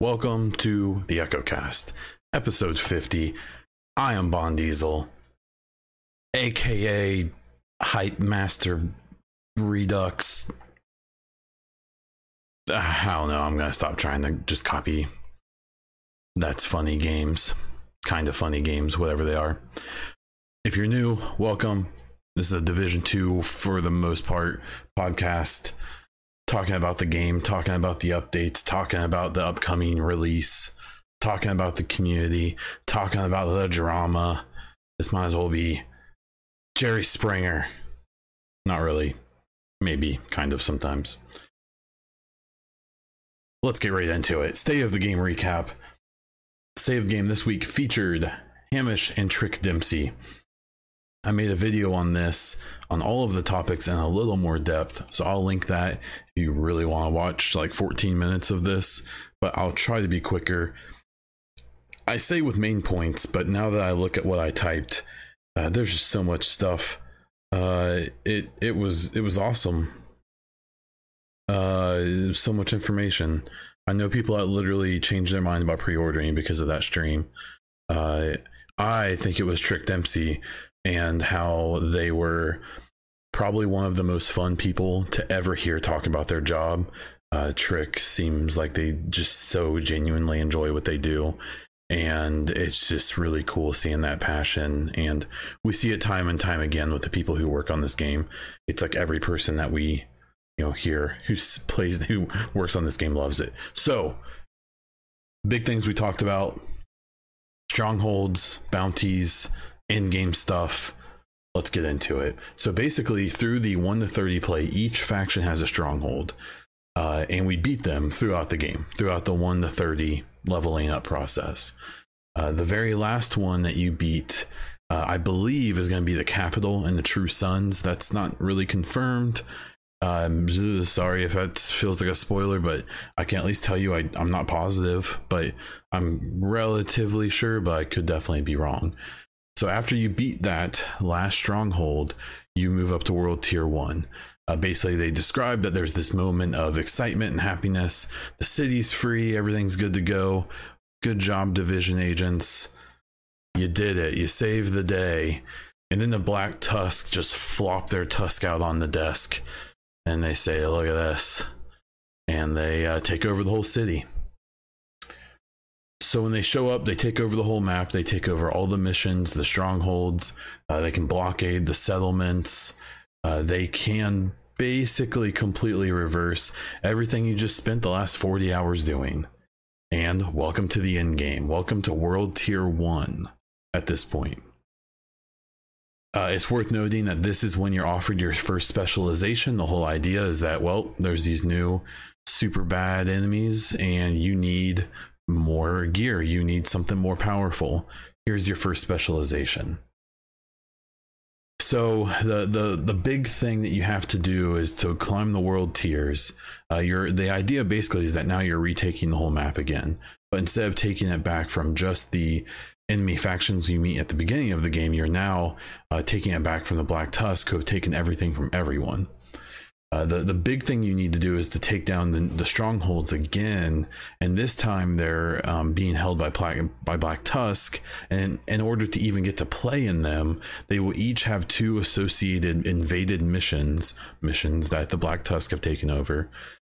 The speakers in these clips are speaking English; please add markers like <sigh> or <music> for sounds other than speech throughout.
Welcome to the EchoCast, episode 50. I am Bond Diesel, aka Hype Master Redux. I don't know, I'm gonna stop trying to just copy that's funny games, kind of funny games, whatever they are. If you're new, welcome. This is a Division 2 for the most part podcast talking about the game, talking about the updates, talking about the upcoming release, talking about the community, talking about the drama. This might as well be Jerry Springer. Not really. Maybe, kind of sometimes. Let's get right into it. State of the game recap. State of game this week featured Hamish and Trick Dempsey. I made a video on this on all of the topics in a little more depth. So I'll link that if you really want to watch like 14 minutes of this, but I'll try to be quicker. I say with main points, but now that I look at what I typed, uh, there's just so much stuff. Uh, it it was it was awesome. Uh, so much information. I know people that literally changed their mind about pre-ordering because of that stream. Uh, I think it was Trick Dempsey and how they were probably one of the most fun people to ever hear talk about their job. Uh, Trick seems like they just so genuinely enjoy what they do. And it's just really cool seeing that passion. And we see it time and time again with the people who work on this game. It's like every person that we, you know, hear who plays, <laughs> who works on this game loves it. So, big things we talked about strongholds, bounties, in game stuff. Let's get into it. So basically, through the 1 to 30 play, each faction has a stronghold. Uh, and we beat them throughout the game, throughout the 1 to 30 leveling up process. Uh, the very last one that you beat, uh, I believe, is going to be the capital and the True Sons. That's not really confirmed. I'm sorry if that feels like a spoiler, but I can at least tell you I, I'm not positive, but I'm relatively sure, but I could definitely be wrong. So after you beat that last stronghold, you move up to world tier one. Uh, basically, they describe that there's this moment of excitement and happiness. The city's free, everything's good to go. Good job, division agents. You did it. You saved the day. And then the Black Tusk just flop their tusk out on the desk and they say, Look at this. And they uh, take over the whole city. So when they show up, they take over the whole map. They take over all the missions, the strongholds. Uh, they can blockade the settlements. Uh, they can basically completely reverse everything you just spent the last 40 hours doing. And welcome to the end game. Welcome to World Tier 1 at this point. Uh, it's worth noting that this is when you're offered your first specialization. The whole idea is that, well, there's these new super bad enemies, and you need more gear. You need something more powerful. Here's your first specialization. So the the the big thing that you have to do is to climb the world tiers. Uh, you're the idea basically is that now you're retaking the whole map again, but instead of taking it back from just the enemy factions you meet at the beginning of the game, you're now uh, taking it back from the Black Tusk, who have taken everything from everyone. Uh, the the big thing you need to do is to take down the, the strongholds again, and this time they're um, being held by by Black Tusk. And in order to even get to play in them, they will each have two associated invaded missions missions that the Black Tusk have taken over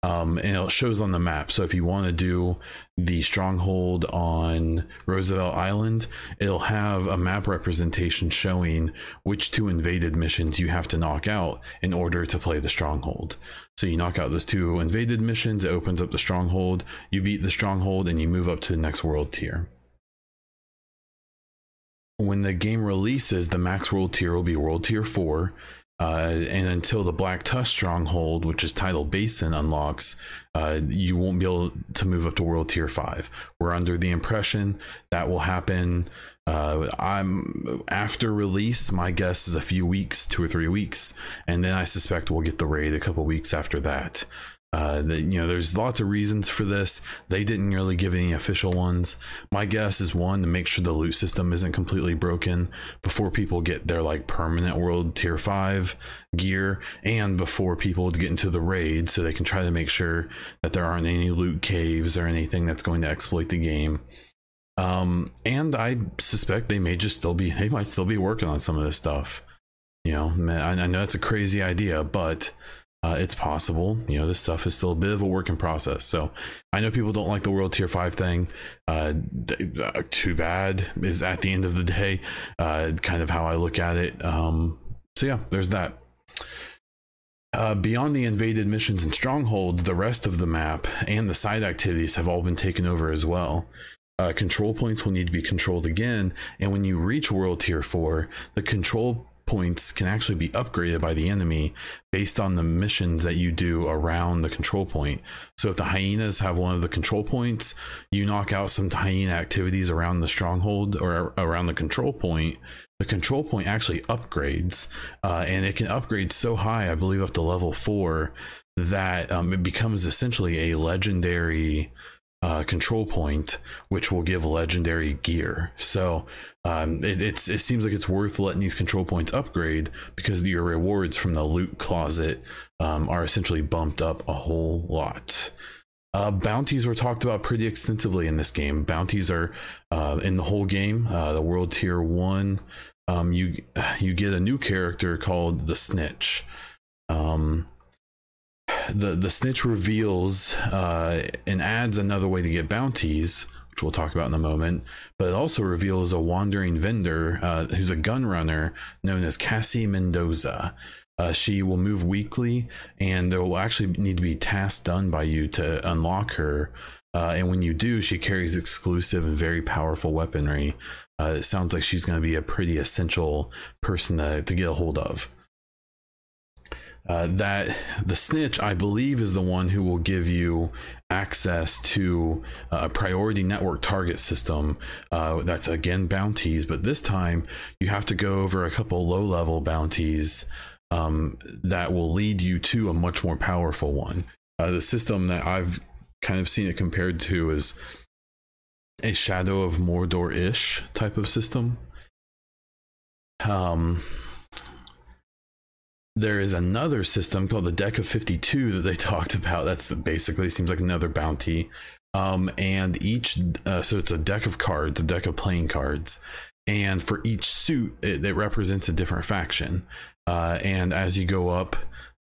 um, and it shows on the map. So if you want to do the stronghold on Roosevelt Island, it'll have a map representation showing which two invaded missions you have to knock out in order to play the stronghold. So you knock out those two invaded missions, it opens up the stronghold, you beat the stronghold, and you move up to the next world tier. When the game releases, the max world tier will be world tier 4 uh, and until the Black Tusk stronghold, which is Tidal Basin, unlocks, uh, you won't be able to move up to World Tier 5. We're under the impression that will happen. Uh, I'm after release. My guess is a few weeks, two or three weeks, and then I suspect we'll get the raid a couple weeks after that. Uh, that you know, there's lots of reasons for this. They didn't really give any official ones. My guess is one to make sure the loot system isn't completely broken before people get their like permanent world tier five gear, and before people get into the raid, so they can try to make sure that there aren't any loot caves or anything that's going to exploit the game. Um, and I suspect they may just still be, they might still be working on some of this stuff. You know, I, I know that's a crazy idea, but uh, it's possible. You know, this stuff is still a bit of a work in process. So I know people don't like the world tier five thing. Uh, uh, too bad is at the end of the day, uh, kind of how I look at it. Um, so yeah, there's that. Uh, beyond the invaded missions and strongholds, the rest of the map and the side activities have all been taken over as well. Uh, control points will need to be controlled again, and when you reach World Tier 4, the control points can actually be upgraded by the enemy based on the missions that you do around the control point. So if the hyenas have one of the control points, you knock out some hyena activities around the stronghold or around the control point. The control point actually upgrades, uh, and it can upgrade so high, I believe, up to level four, that um, it becomes essentially a legendary uh, control point, which will give legendary gear. So um, it, it's it seems like it's worth letting these control points upgrade because your rewards from the loot closet um, are essentially bumped up a whole lot. Uh, bounties were talked about pretty extensively in this game. Bounties are uh, in the whole game. Uh, the world tier one, um, you you get a new character called the Snitch. Um, the the snitch reveals uh, and adds another way to get bounties, which we'll talk about in a moment. But it also reveals a wandering vendor uh, who's a gun runner known as Cassie Mendoza. Uh, she will move weekly, and there will actually need to be tasks done by you to unlock her. Uh, and when you do, she carries exclusive and very powerful weaponry. Uh, it sounds like she's going to be a pretty essential person to, to get a hold of. Uh, that the snitch, I believe, is the one who will give you access to a priority network target system. Uh, that's again bounties, but this time you have to go over a couple low level bounties um, that will lead you to a much more powerful one. Uh, the system that I've kind of seen it compared to is a Shadow of Mordor ish type of system. Um, there is another system called the deck of 52 that they <laughs> talked about. That's basically seems like another bounty. Um, and each uh, so it's a deck of cards a deck of playing cards. And for each suit it, it represents a different faction. Uh, and as you go up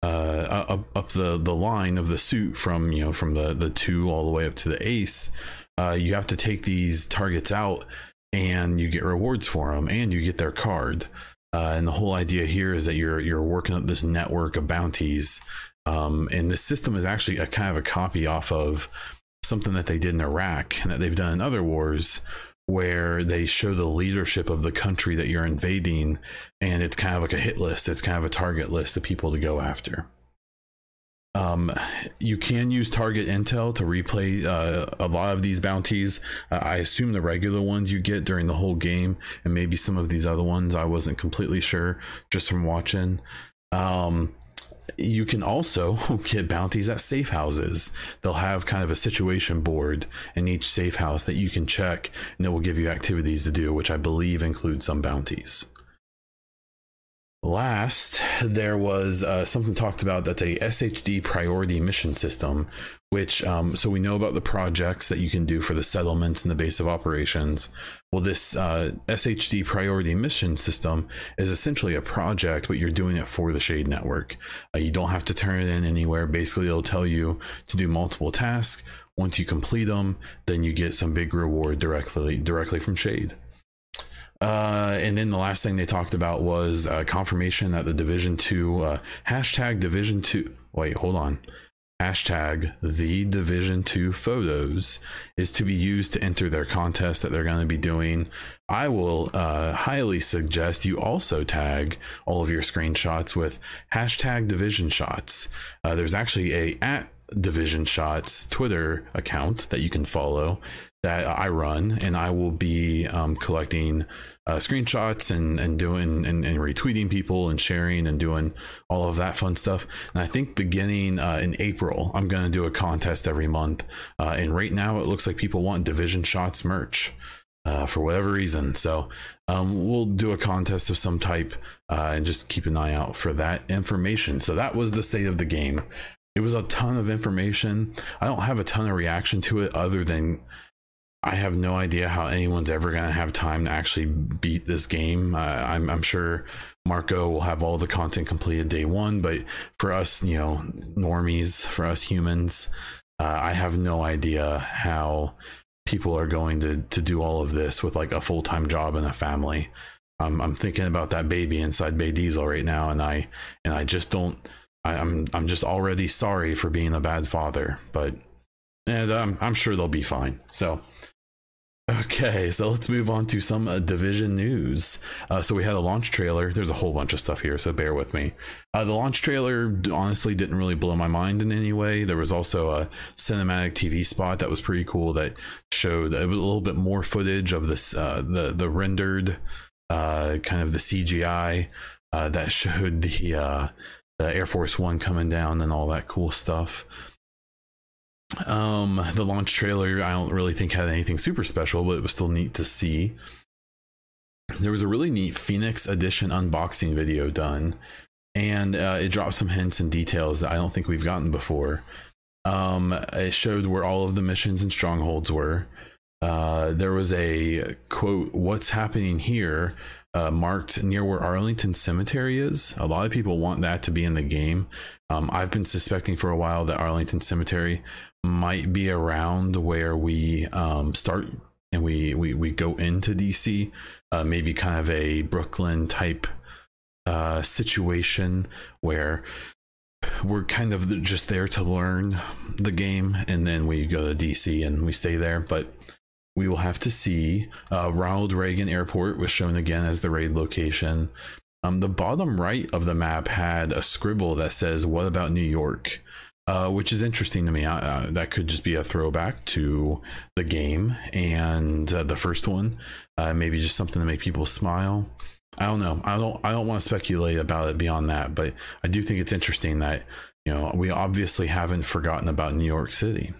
uh, up, up the the line of the suit from you know from the the two all the way up to the ace uh, you have to take these targets out and you get rewards for them and you get their card uh, and the whole idea here is that you're you're working up this network of bounties, um, and the system is actually a kind of a copy off of something that they did in Iraq and that they've done in other wars, where they show the leadership of the country that you're invading, and it's kind of like a hit list. It's kind of a target list of people to go after. Um, you can use target intel to replay uh, a lot of these bounties. Uh, I assume the regular ones you get during the whole game, and maybe some of these other ones. I wasn't completely sure just from watching. Um, you can also <laughs> get bounties at safe houses. They'll have kind of a situation board in each safe house that you can check, and it will give you activities to do, which I believe include some bounties. Last, there was uh, something talked about that's a SHD priority mission system, which, um, so we know about the projects that you can do for the settlements and the base of operations. Well, this uh, SHD priority mission system is essentially a project, but you're doing it for the Shade Network. Uh, you don't have to turn it in anywhere. Basically, it'll tell you to do multiple tasks. Once you complete them, then you get some big reward directly directly from Shade. Uh, and then the last thing they talked about was uh, confirmation that the Division Two uh, hashtag Division Two. Wait, hold on. Hashtag the Division Two photos is to be used to enter their contest that they're going to be doing. I will uh, highly suggest you also tag all of your screenshots with hashtag Division Shots. Uh, there's actually a at Division Shots Twitter account that you can follow that I run, and I will be um, collecting uh, screenshots and and doing and, and, retweeting people and sharing and doing all of that fun stuff. And I think beginning uh, in April, I'm going to do a contest every month. Uh, and right now, it looks like people want Division Shots merch. Uh, for whatever reason. So um, we'll do a contest of some type uh, and just keep an eye out for that information. So that was the state of the game. It was a ton of information. I don't have a ton of reaction to it other than I have no idea how anyone's ever going to have time to actually beat this game. Uh, I'm, I'm, sure Marco will have all the content completed day one, but for us, you know, normies, for us humans, uh, I have no idea how people are going to to do all of this with like a full time job and a family. Um, I'm thinking about that baby inside Bay Diesel right now, and I and I just don't. I, I'm I'm just already sorry for being a bad father, but and um, I'm sure they'll be fine. So Okay, so let's move on to some uh, division news. Uh, so we had a launch trailer. There's a whole bunch of stuff here, so bear with me. Uh, the launch trailer honestly didn't really blow my mind in any way. There was also a cinematic TV spot that was pretty cool that showed a little bit more footage of this uh, the the rendered uh, kind of the CGI uh, that <laughs> showed the the Air Force One coming down and all that cool stuff. Um, the launch trailer, I don't really think had anything super special, but it was still neat to see. There was a really neat Phoenix Edition unboxing video done, and uh, it dropped some hints and details that I don't think we've gotten before. Um, it showed where all of the missions and strongholds were. Uh, there was a quote, "What's happening here?" Uh, marked near where Arlington Cemetery is. A lot of people want that to be in the game. Um, I've been suspecting for a while that Arlington Cemetery might be around where we um, start and we, we we go into DC, uh, maybe kind of a Brooklyn type uh, situation where we're kind of just there to learn the game, and then we go to DC and we stay there. But we will have to see. Uh, Ronald Reagan Airport was shown again as the raid location. Um, the bottom right of the map had a scribble that says, "What about New York?" uh, which is interesting to me. Uh, that could just be a throwback to the game and uh, the first one. Uh, maybe just something to make people smile. I don't know. I don't. I don't want to speculate about it beyond that, but I do think it's interesting that you know we obviously haven't forgotten about New York City.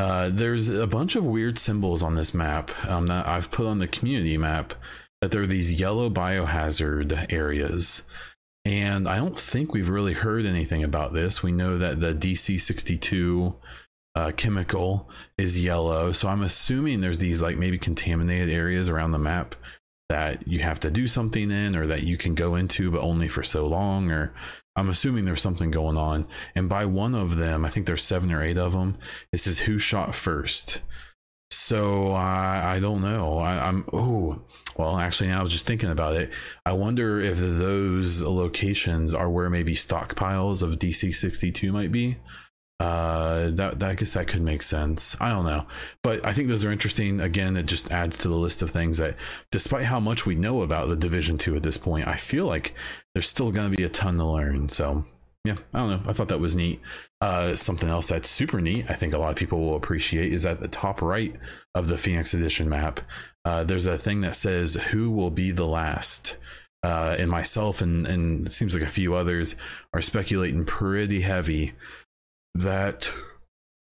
Uh, there's a bunch of weird symbols on this map um, that I've put on the community map. That there are these yellow biohazard areas and I don't think we've really heard anything about this. We know that the DC 62 uh, chemical is yellow. So I'm assuming there's these like maybe contaminated areas around the map that you have to do something in or that you can go into, but only for so long. Or I'm assuming there's something going on. And by one of them, I think there's seven or eight of them, it says who shot first. So I, I don't know. I, am oh well. Actually, now I was just thinking about it. I wonder if those locations are where maybe stockpiles of DC sixty two might be. Uh, that, that I guess that could make sense. I don't know, but I think those are interesting. Again, it just adds to the list of things that, despite how much we know about the Division Two at this point, I feel like there's still going to be a ton to learn. So yeah, I don't know. I thought that was neat. Uh, something else that's super neat, I think a lot of people will appreciate, is at the top right of the Phoenix Edition map. Uh, there's a thing that says, Who will be the last? Uh, and myself and, and it seems like a few others are speculating pretty heavy that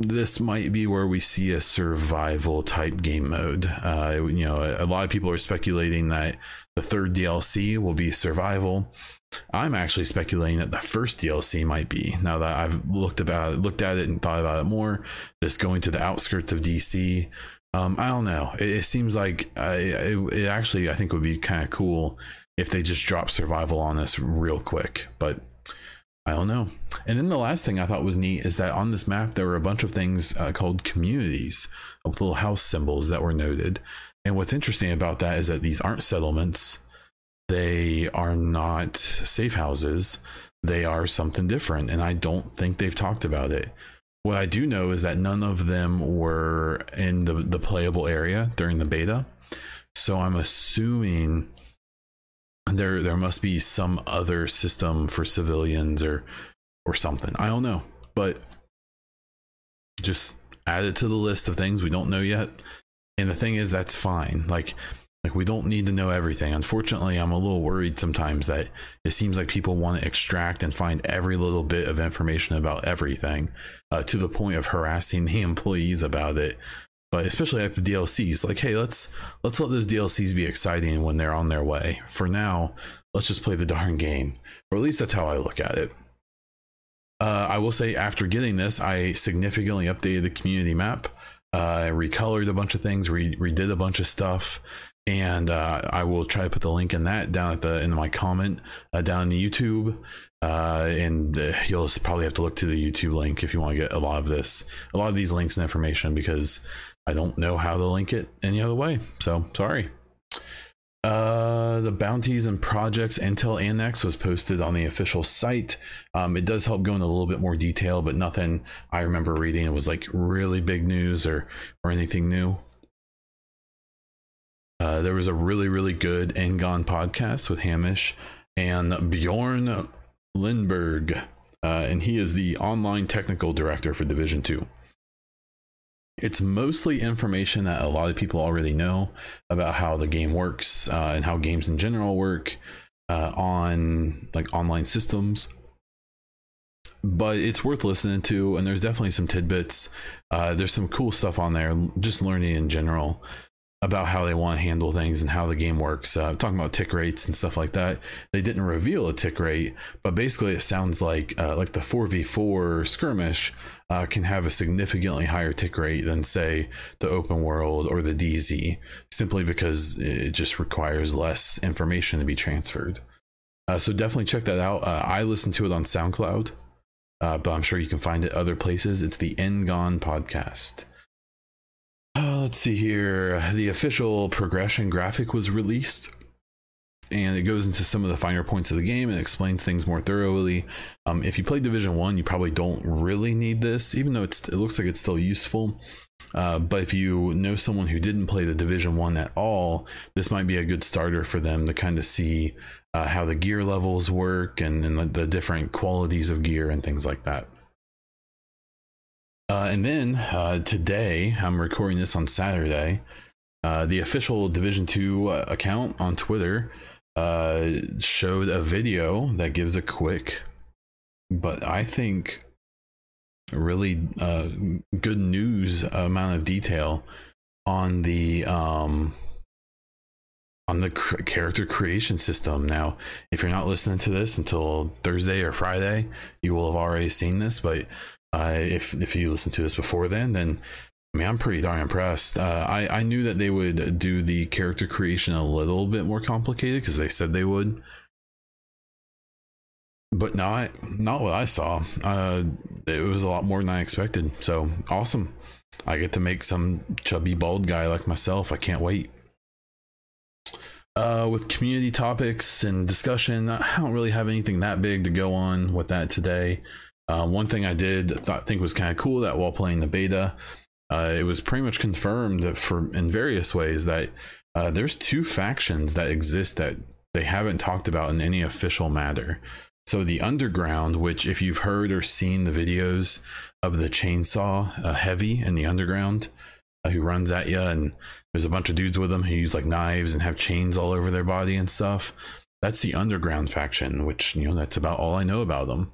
this might be where we see a survival type game mode. Uh, you know, a, lot of people are speculating that the third DLC will be survival I'm actually speculating that the first DLC might be. Now that I've looked about it, looked at it and thought about it more, this going to the outskirts of DC. Um, I don't know. It, it seems like uh, it, it, actually I think would be kind of cool if they just drop survival on us real quick. But I don't know. And then the last thing I thought was neat is that on this map there were a bunch of things uh, called communities of little house symbols that were noted. And what's interesting about that is that these aren't settlements they are not safe houses. They are something different. And I don't think they've talked about it. What I do know is that none of them were in the, the playable area during the beta. So I'm assuming there there must be some other system for civilians or or something. I don't know. But just add it to the list of things we don't know yet. And the thing is, that's fine. Like, like we don't need to know everything. Unfortunately, I'm a little worried sometimes that it seems like people want to extract and find every little bit of information about everything uh, to the point of harassing the <laughs> employees about it. But especially the DLCs, like, hey, let's let's let those DLCs be exciting when they're on their way. For now, let's just play the darn game, or at least that's how I look at it. Uh, I will say, after getting this, I significantly updated the community map. Uh, I recolored a bunch of things, re- redid a bunch of stuff, and uh, I will try to put the link in that down at the in my comment uh, down in the YouTube. Uh, and uh, you'll probably have to look to the YouTube link if you want to get a lot of this, a lot of these links and information because I don't know how to link it any other way. So sorry. Uh, the bounties and projects Intel Annex was posted on the official site. Um, it does help go into a little bit more detail, but nothing I remember reading it was like really big news or or anything new. Uh, there was a really really good Engon podcast with Hamish and Bjorn Lindberg, uh, and he is the online technical director for Division Two it's mostly information that a lot of people already know about how the game works uh, and how games in general work uh, on like online systems. But it's worth listening to and there's definitely some tidbits. Uh, there's some cool stuff on there just learning in general about how they want to handle things and how the game works. Uh, talking about tick rates and stuff like that. They didn't reveal a tick rate, but basically it sounds like uh, like the 4v4 skirmish uh, can have a significantly higher tick rate than say the open world or the DZ, simply because it just requires less information to be transferred. Uh, so definitely check that out. Uh, I listened to it on SoundCloud, uh, but I'm sure you can find it other places. It's the Engon podcast. Uh, let's see here. The official progression graphic was released, and it goes into some of the finer points of the game and explains things more thoroughly. Um, if you play Division One, you probably don't really need this, even though it's it looks like it's still useful. Uh, but if you know someone who didn't play the Division One at all, this might be a good starter for them to kind of see uh, how the gear levels work and, and the, the different qualities of gear and things like that. Uh, and then uh, today, I'm recording this on Saturday. Uh, the official Division Two uh, account on Twitter uh, showed a video that gives a quick, but I think really uh, good news amount of detail on the um, on the cr- character creation system. Now, if you're not listening to this until Thursday or Friday, you will have already seen this, but uh, if if you listen to this before then, then I mean I'm pretty darn impressed. Uh, I I knew that they would do the character creation a little bit more complicated because they said they would, but not not what I saw. Uh, it was a lot more than I expected. So awesome! I get to make some chubby bald guy like myself. I can't wait. Uh, with community topics and discussion, I don't really have anything that big to go on with that today. Uh, one thing I did thought think was kind of cool that while playing the beta, uh, it was pretty much confirmed for in various ways that uh, there's two factions that exist that they haven't talked about in any official matter. So the underground, which if you've heard or seen the videos of the chainsaw uh, heavy in the underground, uh, who runs at you, and there's a bunch of dudes with them who use like knives and have chains all over their body and stuff. That's the underground faction, which you know that's about all I know about them.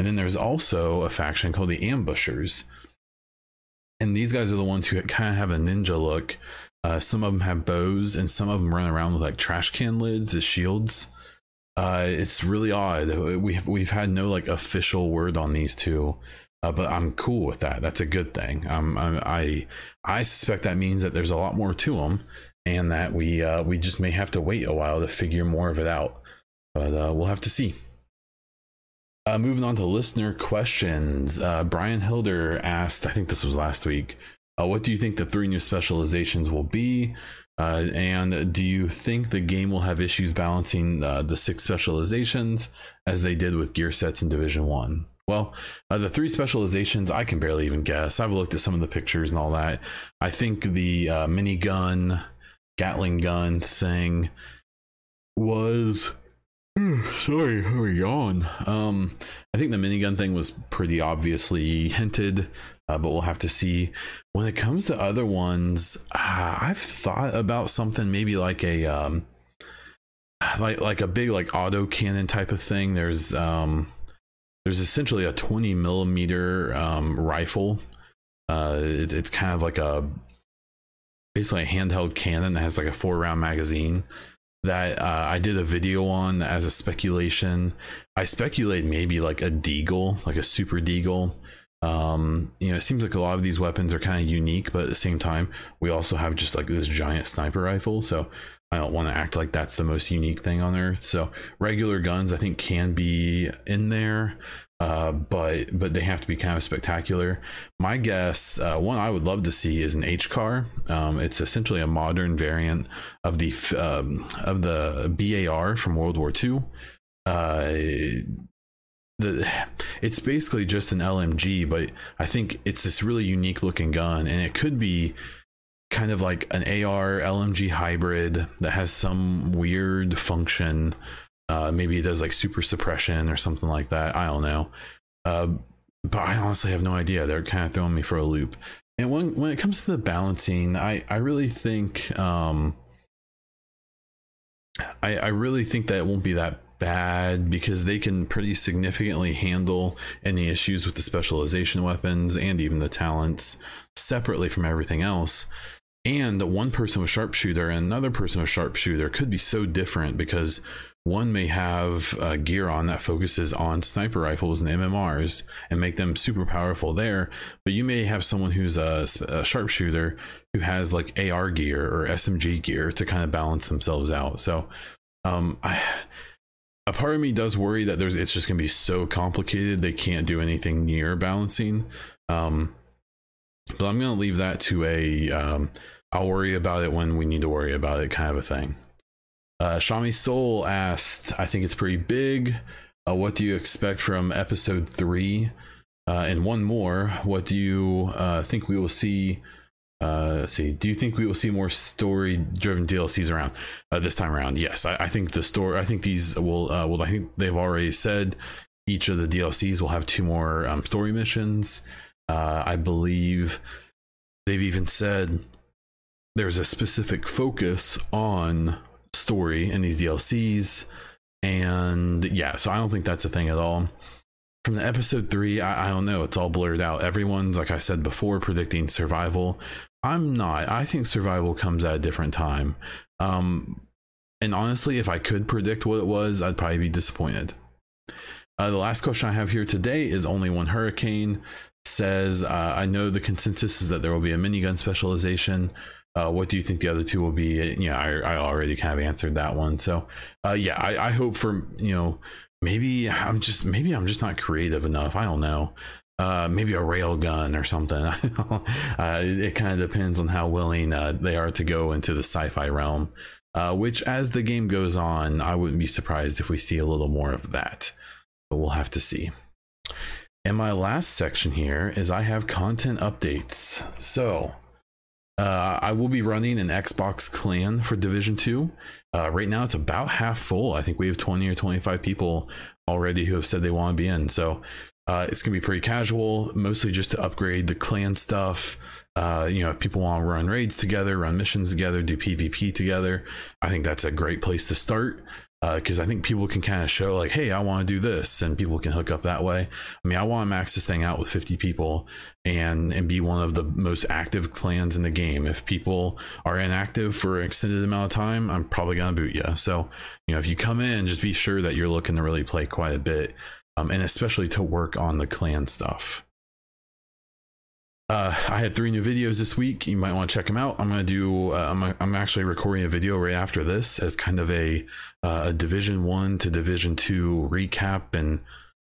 And then there's also a faction called the Ambushers. And these guys are the ones who kind of have a ninja look. Uh, some of them have bows, and some of them run around with like trash can lids as shields. Uh, it's really odd. We've we've had no like official word on these two, uh, but I'm cool with that. That's a good thing. Um, I I suspect that means that there's a lot more to them, and that we uh, we just may have to wait a while to figure more of it out. But uh, we'll have to see. Uh, moving on to listener questions. Uh, Brian Hilder asked, I think this was last week, uh, what do you think the three new specializations will be? Uh, and do you think the game will have issues balancing uh, the six specializations as they did with gear sets in Division 1? Well, uh, the three specializations, I can barely even guess. I've looked at some of the pictures and all that. I think the minigun, Gatling gun thing was <sighs> Sorry, I yawn. Um, I think the minigun thing was pretty obviously <laughs> hinted. uh, but we'll have to see. When it comes to other ones, uh, I've thought about something maybe like a um, like like a big like auto cannon type of thing. There's um, there's essentially a 20 millimeter um, rifle. Uh, it, it's kind of like a basically a handheld cannon that has like a four round magazine that uh, I did a video on as a speculation. I speculate maybe like a deagle, like a super deagle. Um, you know, it seems like a lot of these weapons are kind of unique, but at the same time, we also have just like this giant sniper rifle. So I don't want to act like that's the most unique thing on earth. So regular guns, I think, can be in there, uh, but but they have to be kind of spectacular. My guess, uh, one I would love to see is an H car. Um, it's essentially a modern variant of the um, of the BAR from World War II. Uh, the it's basically just an LMG, but I think it's this really unique looking gun, and it could be kind of like an AR LMG hybrid that has some weird function. Uh, maybe it does like super suppression or something like that. I don't know. Uh, but I honestly have no idea. They're kind of throwing me for a loop. And when when it comes to the balancing, I I really think um, I I really think that it won't be that bad because they can pretty significantly handle any issues with the specialization weapons and even the talents separately from everything else and one person with sharpshooter and another person with sharpshooter could be so different because one may have uh, gear on that focuses on sniper rifles and MMRs and make them super powerful there, but you may have someone who's a, a sharpshooter who has like AR gear or SMG gear to kind of balance themselves out. So, um, I, a part of me does worry that there's it's just gonna be so complicated they can't do anything near balancing. Um, but I'm gonna leave that to a um, I'll worry about it when we need to worry about it kind of a thing. Uh, Shami Soul asked, I think it's pretty big. Uh, what do you expect from episode three? Uh, and one more, what do you uh, think we will see? Uh, see, do you think we will see more story driven DLCs around uh, this time around? Yes, I, I, think the story, I think these will, uh, well, I think they've already said each of the DLCs will have two more um, story missions. Uh, I believe they've even said there's a specific focus on story in these DLCs. And yeah, so I don't think that's a thing at all. From the episode three, I, I don't know. It's all blurred out. Everyone's, like I said before, predicting survival. I'm not. I think survival comes at a different time. Um, and honestly, if I could predict what it was, I'd probably be disappointed. Uh, the last question I have here today is only one hurricane says, uh, I know the consensus is that there will be a minigun specialization. Uh, what do you think the other two will be? Yeah, I, I already kind of answered that one. So, uh, yeah, I, I hope for, you know, maybe I'm just, maybe I'm just not creative enough. I don't know. Uh, maybe a rail gun or something. <laughs> uh, it kind of depends on how willing uh, they are to go into the sci-fi realm. Uh, which, as the game goes on, I wouldn't be surprised if we see a little more of that. But we'll have to see. And my last section here is I have content updates. So uh, I will be running an Xbox clan for Division 2. Uh, right now, it's about half full. I think we have 20 or 25 people already who have said they want to be in. So uh, it's to be pretty casual, mostly just to upgrade the clan stuff. Uh, you know, if people want to run raids together, run missions together, do PvP together, I think that's a great place to start because uh, I think people can kind of show like, hey, I want to do this, and people can hook up that way. I mean, I want to max this thing out with 50 people and and be one of the most active clans in the game. If people are inactive for an extended amount of time, I'm probably gonna boot you. So, you know, if you come in, just be sure that you're looking to really play quite a bit, um, and especially to work on the clan stuff. Uh, I had three new videos this week. You might want to check them out. I'm to do. Uh, I'm, I'm actually recording a video right after this as kind of a, uh, a Division One to Division Two recap and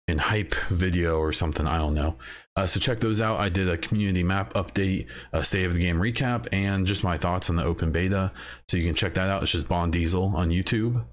and hype video or something. I don't know. Uh, so check those out. I did a community map update, a state of the game recap, and just my thoughts on the open beta. So you can check that out. It's just Bond Diesel on YouTube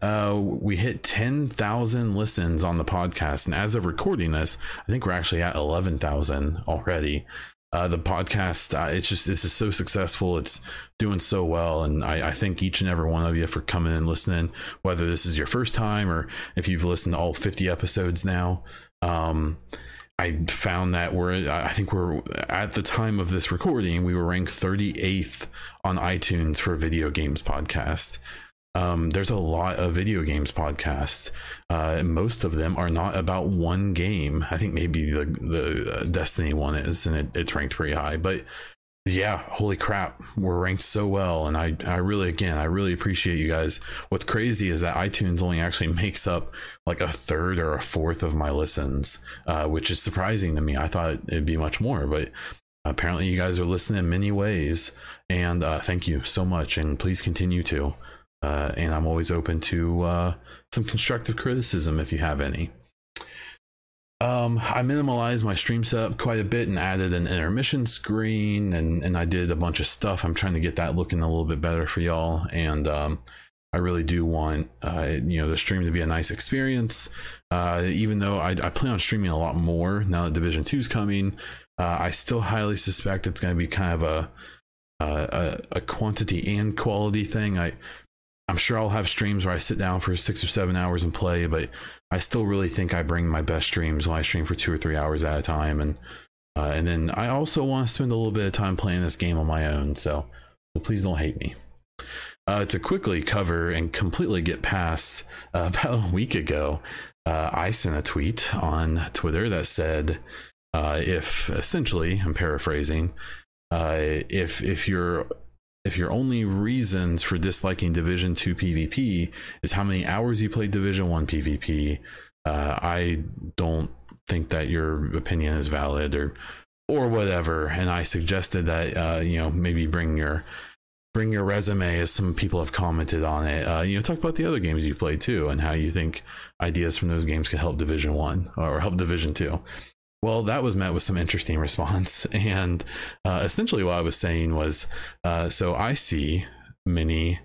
uh, we hit 10,000 listens on the podcast. And as of recording this, I think we're actually at 11,000 already. Uh, the podcast, uh, it's just, this is so successful. It's doing so well. And I, I thank each and every one of you for coming and listening, whether this is your first time or if you've listened to all 50 episodes now. Um, I found that we're, I think we're at the time of this recording, we were ranked 38th on iTunes for video games podcast. Um, there's a lot of video games podcasts. Uh, most of them are not about one game. I think maybe the the uh, Destiny one is, and it, it's ranked pretty high. But yeah, holy crap, we're ranked so well, and I I really again I really appreciate you guys. What's crazy is that iTunes only actually <laughs> makes up like a third or a fourth of my listens, uh, which is surprising to me. I thought it'd be much more, but apparently you guys are listening in many ways, and uh, thank you so much, and please continue to. Uh, and I'm always open to uh, some constructive criticism if you have any. Um, I minimalized my stream setup quite a bit and added an intermission screen, and and I did a bunch of stuff. I'm trying to get that looking a little bit better for y'all, and um, I really do want uh, you know the stream to be a nice experience. Uh, even though I, I plan on streaming a lot more now that Division Two is coming, uh, I still highly suspect it's going to be kind of a, a a quantity and quality thing. I I'm sure I'll have streams where I sit down for six or seven hours and play, but I still really think I bring my best streams when I stream for two or three hours at a time. And uh, and then I also want to spend a little bit of time playing this game on my own. So, so please don't hate me. Uh, to quickly cover and completely get past, uh, <laughs> about a week ago, uh, I sent a tweet on Twitter that said, uh, if essentially, I'm paraphrasing, uh, if if you're if your only reasons for disliking division 2 pvp is how many hours you played division 1 pvp uh, i don't think that your opinion is valid or or whatever. And i suggested that uh, you know maybe bring your bring your resume as some people have commented on it. Uh, you know talk about the other games you played too and how you think ideas from those games could help division 1 or help division 2 well, that was met with some interesting response. <laughs> And uh, essentially, what I was saying was uh, so I see many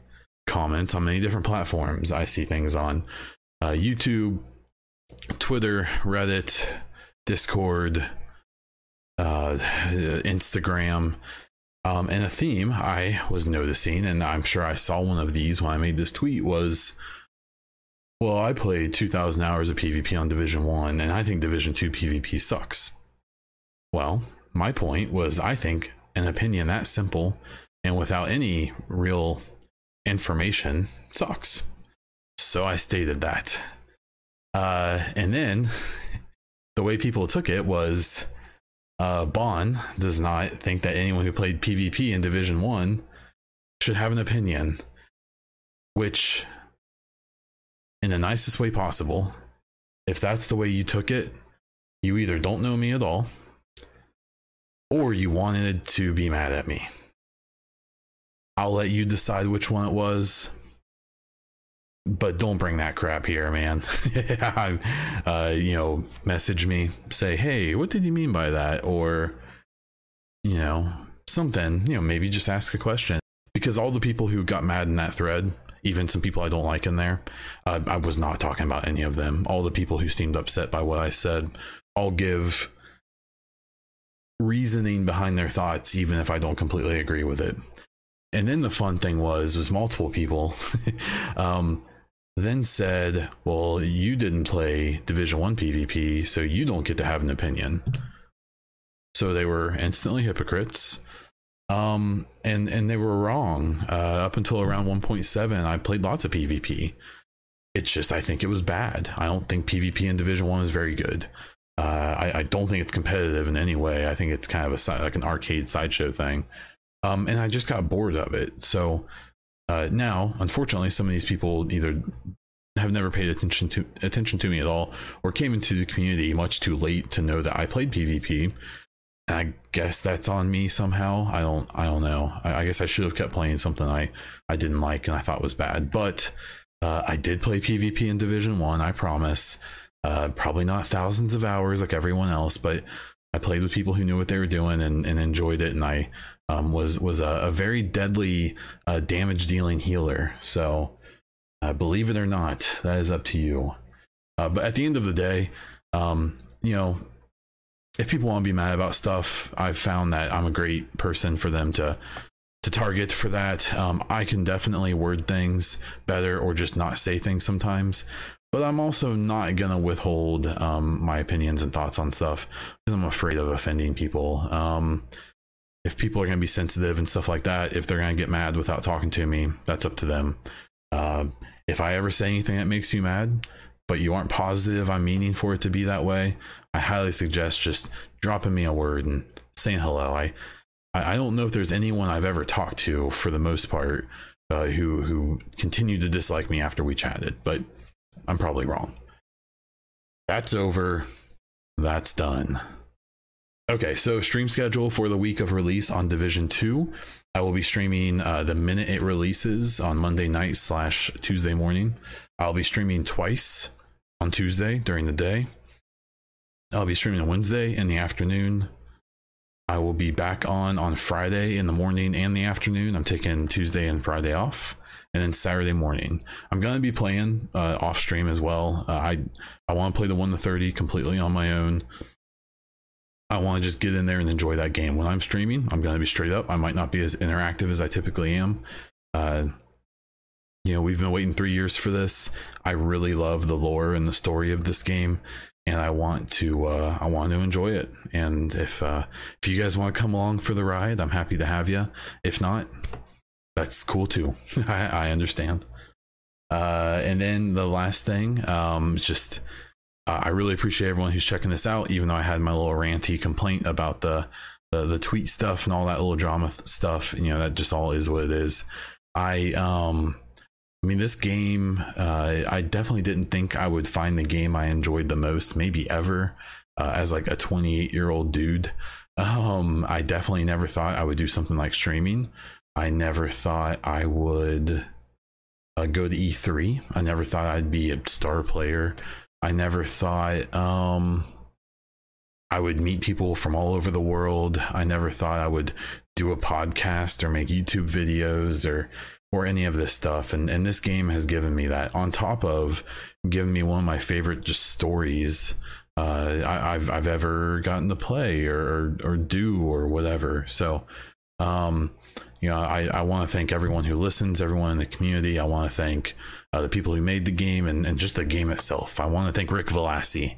comments on many different platforms. I see things on uh, YouTube, Twitter, Reddit, Discord, uh, Instagram. Um, and a theme I was noticing, and I'm sure I saw one of these when I made this tweet, was well, I played 2,000 hours of PvP on Division 1, and I think Division 2 PvP sucks. Well, my point was I think an opinion that simple and without any real information sucks. So I stated that. Uh, and then <laughs> the way people took it was uh, Bon does not think that anyone who played PvP in Division 1 should have an opinion, which in the nicest way possible. If that's the way you took it, you either don't know me at all or you wanted to be mad at me. I'll let you decide which one it was. But don't bring that crap here, man. <laughs> uh, you know, message me, say, hey, what did you mean by that? Or, you know, something, you know, maybe just ask a question. Because all the people who got mad in that thread even some people I don't like in there. Uh, I was not talking about any of them. All the people who seemed upset by what I said, I'll give reasoning behind their thoughts, even if I don't completely agree with it. And then the fun thing was, was multiple people <laughs> um, then said, "Well, you didn't play Division One PvP, so you don't get to have an opinion." So they were instantly hypocrites um and and they were wrong. Uh up until around 1.7 i played lots of pvp it's just i think it was bad. I don't think pvp in division one is very good. Uh I, I don't think it's competitive in any way. I think it's kind of a like an arcade sideshow thing. Um and i just got bored of it. So uh now unfortunately some of these people either have never paid attention to attention to me at all or came into the community much too late to know that i played pvp I guess that's on me somehow. I don't I don't know. I, I, guess I should have kept playing something I I didn't like and I thought was bad. But uh, I did play PvP in Division One. I, promise. Uh, probably not thousands of hours like everyone else, but I played with people who knew what they were doing and, and enjoyed it. And I um, was was a, a very deadly uh, damage dealing healer. So uh, believe it or not, that is up to you. Uh, but at the end of the day, um, you know if people want to be mad about stuff, I've found that I'm a great person for them to to target for that. Um, I can definitely word things better or just not say things sometimes. but I'm also not gonna withhold um, my opinions and thoughts on stuff because I'm afraid of offending people. Um, if people are gonna be sensitive and stuff like that, if they're gonna get mad without talking to me, that's up to them. Uh, if I ever say anything that makes you mad, but you aren't positive I'm meaning for it to be that way, I highly suggest just dropping me a word and saying hello. I I don't know if there's anyone I've ever talked to for the most part uh, who who continued to dislike me after we chatted, but I'm probably wrong. That's over. That's done. Okay, so stream schedule for the week of release on Division 2. I will be streaming uh, the minute it releases on Monday night slash Tuesday morning. I'll be streaming twice on Tuesday during the day. I'll be streaming on Wednesday in the afternoon. I will be back on on Friday in the morning and the afternoon. I'm taking Tuesday and Friday off, and then Saturday morning. I'm gonna be playing uh, off stream as well. Uh, I I want to play the one to thirty completely on my own. I want to just get in there and enjoy that game. When I'm streaming, I'm gonna be straight up. I might not be as interactive as I typically am. Uh, you know, we've been waiting three years for this. I really love the lore and the story of this game, and I want to uh, I want to enjoy it. And if uh, if you guys want to come along for the ride, I'm happy to have you. If not, that's cool too. <laughs> I, I understand. Uh, and then the last thing, um, it's just uh, I really appreciate everyone who's checking this out. Even though I had my little ranty complaint about the the, the tweet stuff and all that little drama th- stuff, you know that just all is what it is. I um I mean, this game, uh, I definitely didn't think I would find the game I enjoyed the most, maybe ever, uh, as like a 28 year old dude. Um, I definitely never thought I would do something like streaming. I never thought I would uh, go to E3. I never thought I'd be a star player. I never thought um, I would meet people from all over the world. I never thought I would do a podcast or make YouTube videos or or any of this stuff and and this game has given me that on top of giving me one of my favorite just stories uh, I, have I've ever gotten to play or or do or whatever so um you know I, I want to thank everyone who listens everyone in the community I want to thank uh, the people who made the game and, and just the game itself I want to thank Rick Velassi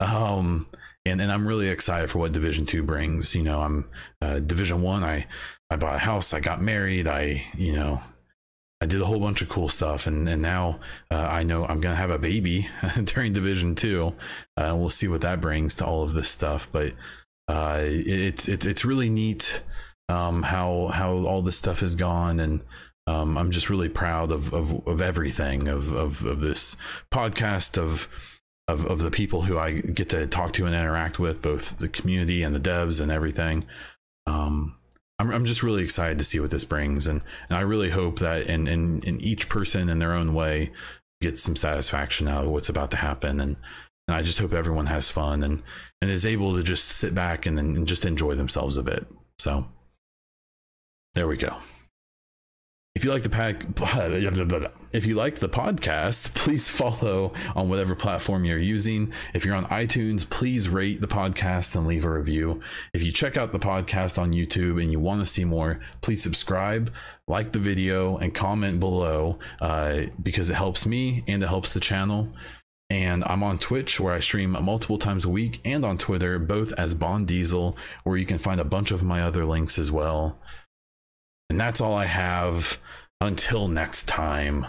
um and and I'm really excited for what Division Two brings. You know, I'm uh, Division One. I I bought a house. I got married. I you know I did a whole bunch of cool stuff, and and now uh, I know I'm gonna have a baby <laughs> during Division Two. Uh, we'll see what that brings to all of this stuff, but uh, it's it's it's really neat um, how how all this stuff has gone, and um, I'm just really proud of of, of everything of, of of this podcast of. Of, of the people who I get to talk to and interact with, both the community and the devs and everything. Um, I'm, I'm just really excited to see what this brings and, and I really hope that in, in, in each person in their own way gets some satisfaction out of what's about to happen and, and I just hope everyone has fun and and is able to just sit back and, and just enjoy themselves a bit. So there we go. If you like the pack, <laughs> if you like the podcast, please follow on whatever platform you're using. If you're on iTunes, please rate the podcast and leave a review. If you check out the podcast on YouTube and you want to see more, please subscribe, like the video, and comment below uh, because it helps me and it helps the channel. And I'm on Twitch where I stream multiple times a week and on Twitter, both as Bond Diesel, where you can find a bunch of my other links as well. And that's all I have. Until next time.